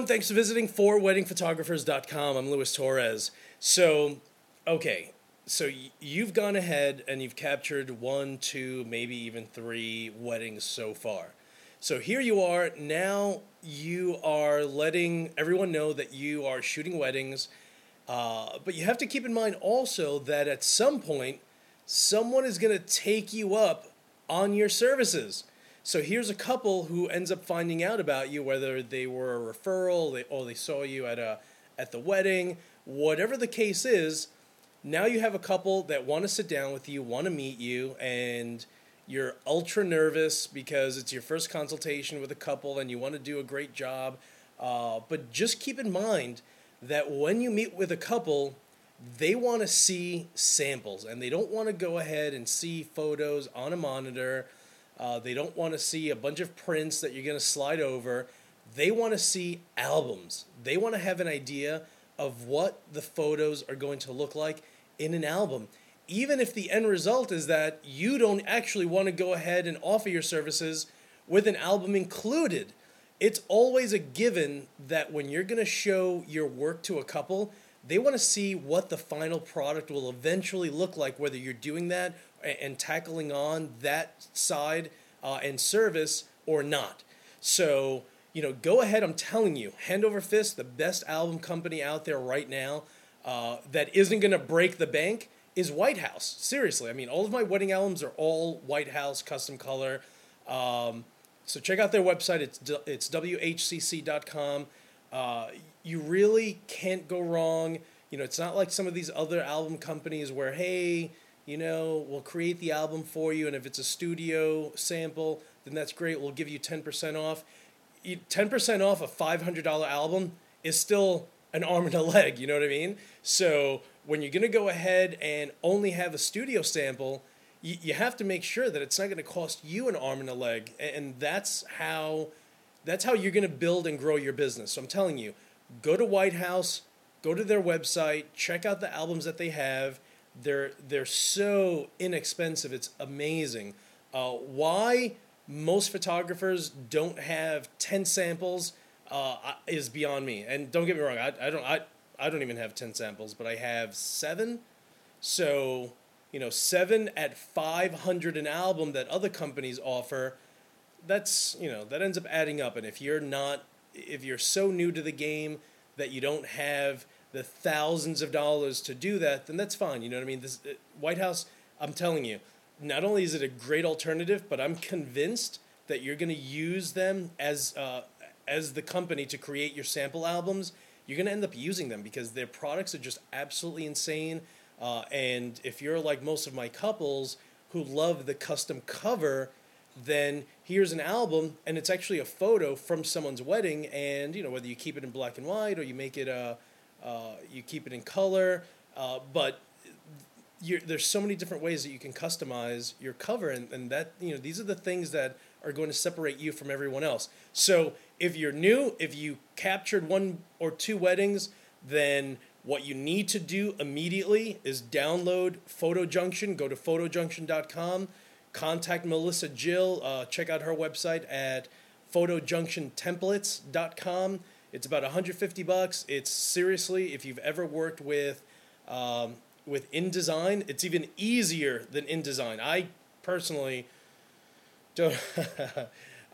everyone. Thanks for visiting forweddingphotographers.com. I'm Luis Torres. So, okay, so y- you've gone ahead and you've captured one, two, maybe even three weddings so far. So here you are. Now you are letting everyone know that you are shooting weddings. Uh, but you have to keep in mind also that at some point, someone is going to take you up on your services. So here's a couple who ends up finding out about you, whether they were a referral they, or they saw you at a at the wedding, whatever the case is. Now you have a couple that want to sit down with you, want to meet you, and you're ultra nervous because it's your first consultation with a couple and you want to do a great job. Uh, but just keep in mind that when you meet with a couple, they want to see samples and they don't want to go ahead and see photos on a monitor. Uh, they don't want to see a bunch of prints that you're going to slide over. They want to see albums. They want to have an idea of what the photos are going to look like in an album. Even if the end result is that you don't actually want to go ahead and offer your services with an album included, it's always a given that when you're going to show your work to a couple, they want to see what the final product will eventually look like, whether you're doing that and tackling on that side uh, and service or not. So, you know, go ahead. I'm telling you, hand over fist, the best album company out there right now uh, that isn't going to break the bank is White House. Seriously, I mean, all of my wedding albums are all White House custom color. Um, so check out their website. It's it's whcc.com. Uh, you really can't go wrong. You know, it's not like some of these other album companies where hey, you know, we'll create the album for you, and if it's a studio sample, then that's great. We'll give you ten percent off. Ten percent off a five hundred dollar album is still an arm and a leg. You know what I mean? So when you're gonna go ahead and only have a studio sample you, you have to make sure that it's not going to cost you an arm and a leg and that's how that's how you're going to build and grow your business so i'm telling you go to white house go to their website check out the albums that they have. They're they're so inexpensive it's amazing. Uh, why most photographers don't have 10 samples uh, is beyond me. And don't get me wrong I, I don't I, I don't even have 10 samples but i have seven. So you know, seven at 500 an album that other companies offer, that's, you know, that ends up adding up. And if you're not, if you're so new to the game that you don't have the thousands of dollars to do that, then that's fine. You know what I mean? This uh, White House, I'm telling you, not only is it a great alternative, but I'm convinced that you're going to use them as uh, as the company to create your sample albums. You're going to end up using them because their products are just absolutely insane. Uh, and if you're like most of my couples who love the custom cover, then here's an album and it's actually a photo from someone's wedding. And you know whether you keep it in black and white or you make it uh, uh you keep it in color, uh, but there's so many different ways that you can customize your cover, and, and that you know these are the things that are going to separate you from everyone else. So if you're new, if you captured one or two weddings, then what you need to do immediately is download PhotoJunction. Go to photojunction.com. Contact Melissa Jill. Uh, check out her website at photojunctiontemplates.com. It's about 150 bucks. It's seriously, if you've ever worked with um, with InDesign, it's even easier than InDesign. I personally don't.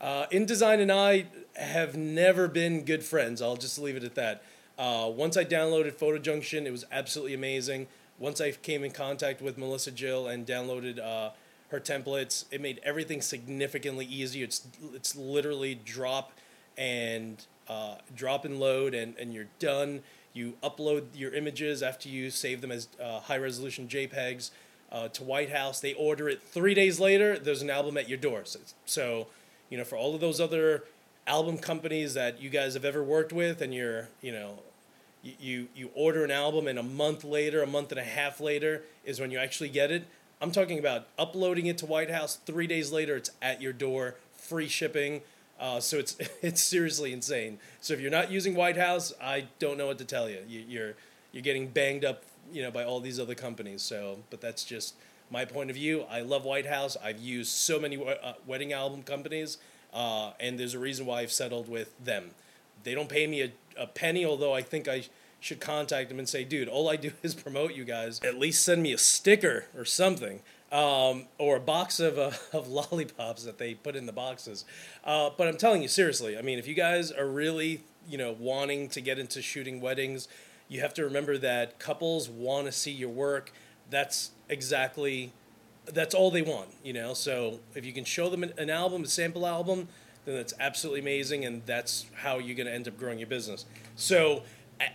uh, InDesign and I have never been good friends. I'll just leave it at that. Uh, once I downloaded PhotoJunction, it was absolutely amazing. Once I came in contact with Melissa Jill and downloaded uh, her templates, it made everything significantly easier. It's it's literally drop and uh, drop and load, and, and you're done. You upload your images after you save them as uh, high resolution JPEGs uh, to White House. They order it three days later. There's an album at your door. So, so you know, for all of those other album companies that you guys have ever worked with, and you're you know you you order an album and a month later, a month and a half later is when you actually get it. I'm talking about uploading it to White House. Three days later, it's at your door, free shipping. Uh, so it's it's seriously insane. So if you're not using White House, I don't know what to tell you. you you're you're getting banged up, you know, by all these other companies. So, but that's just my point of view. I love White House. I've used so many uh, wedding album companies, uh, and there's a reason why I've settled with them they don't pay me a, a penny, although I think I should contact them and say, dude, all I do is promote you guys. At least send me a sticker or something. Um, or a box of, uh, of lollipops that they put in the boxes. Uh, but I'm telling you, seriously, I mean, if you guys are really, you know, wanting to get into shooting weddings, you have to remember that couples want to see your work. That's exactly, that's all they want, you know? So if you can show them an, an album, a sample album, then that's absolutely amazing, and that's how you're going to end up growing your business. So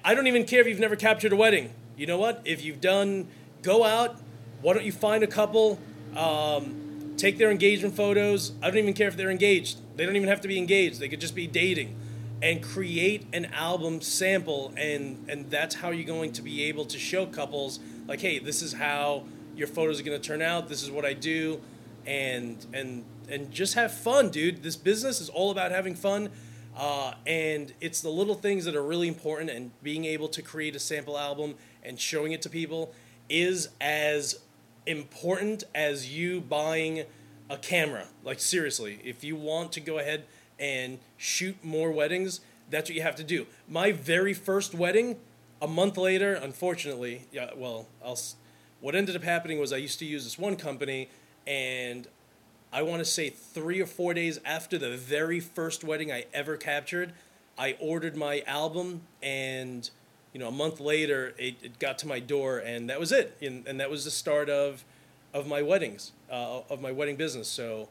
I don't even care if you've never captured a wedding. You know what? If you've done, go out. Why don't you find a couple? Um, take their engagement photos. I don't even care if they're engaged. They don't even have to be engaged. They could just be dating, and create an album sample, and and that's how you're going to be able to show couples like, hey, this is how your photos are going to turn out. This is what I do, and and and just have fun, dude. This business is all about having fun. Uh, and it's the little things that are really important, and being able to create a sample album and showing it to people is as important as you buying a camera. Like, seriously, if you want to go ahead and shoot more weddings, that's what you have to do. My very first wedding, a month later, unfortunately, yeah, well, I'll, what ended up happening was I used to use this one company, and I want to say three or four days after the very first wedding I ever captured, I ordered my album, and you know, a month later, it, it got to my door, and that was it. And, and that was the start of of my weddings, uh, of my wedding business. So,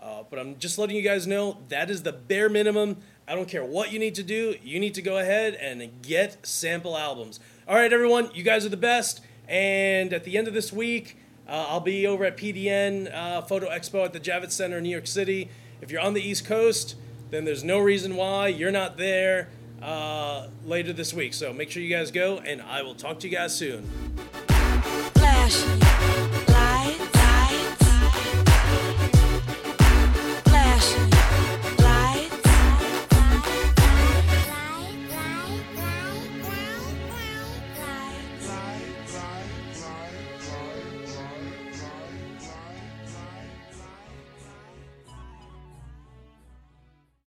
uh, but I'm just letting you guys know that is the bare minimum. I don't care what you need to do. You need to go ahead and get sample albums. All right, everyone, you guys are the best. And at the end of this week, uh, I'll be over at PDN uh, Photo Expo at the Javits Center in New York City. If you're on the East Coast, then there's no reason why you're not there uh, later this week. So make sure you guys go, and I will talk to you guys soon.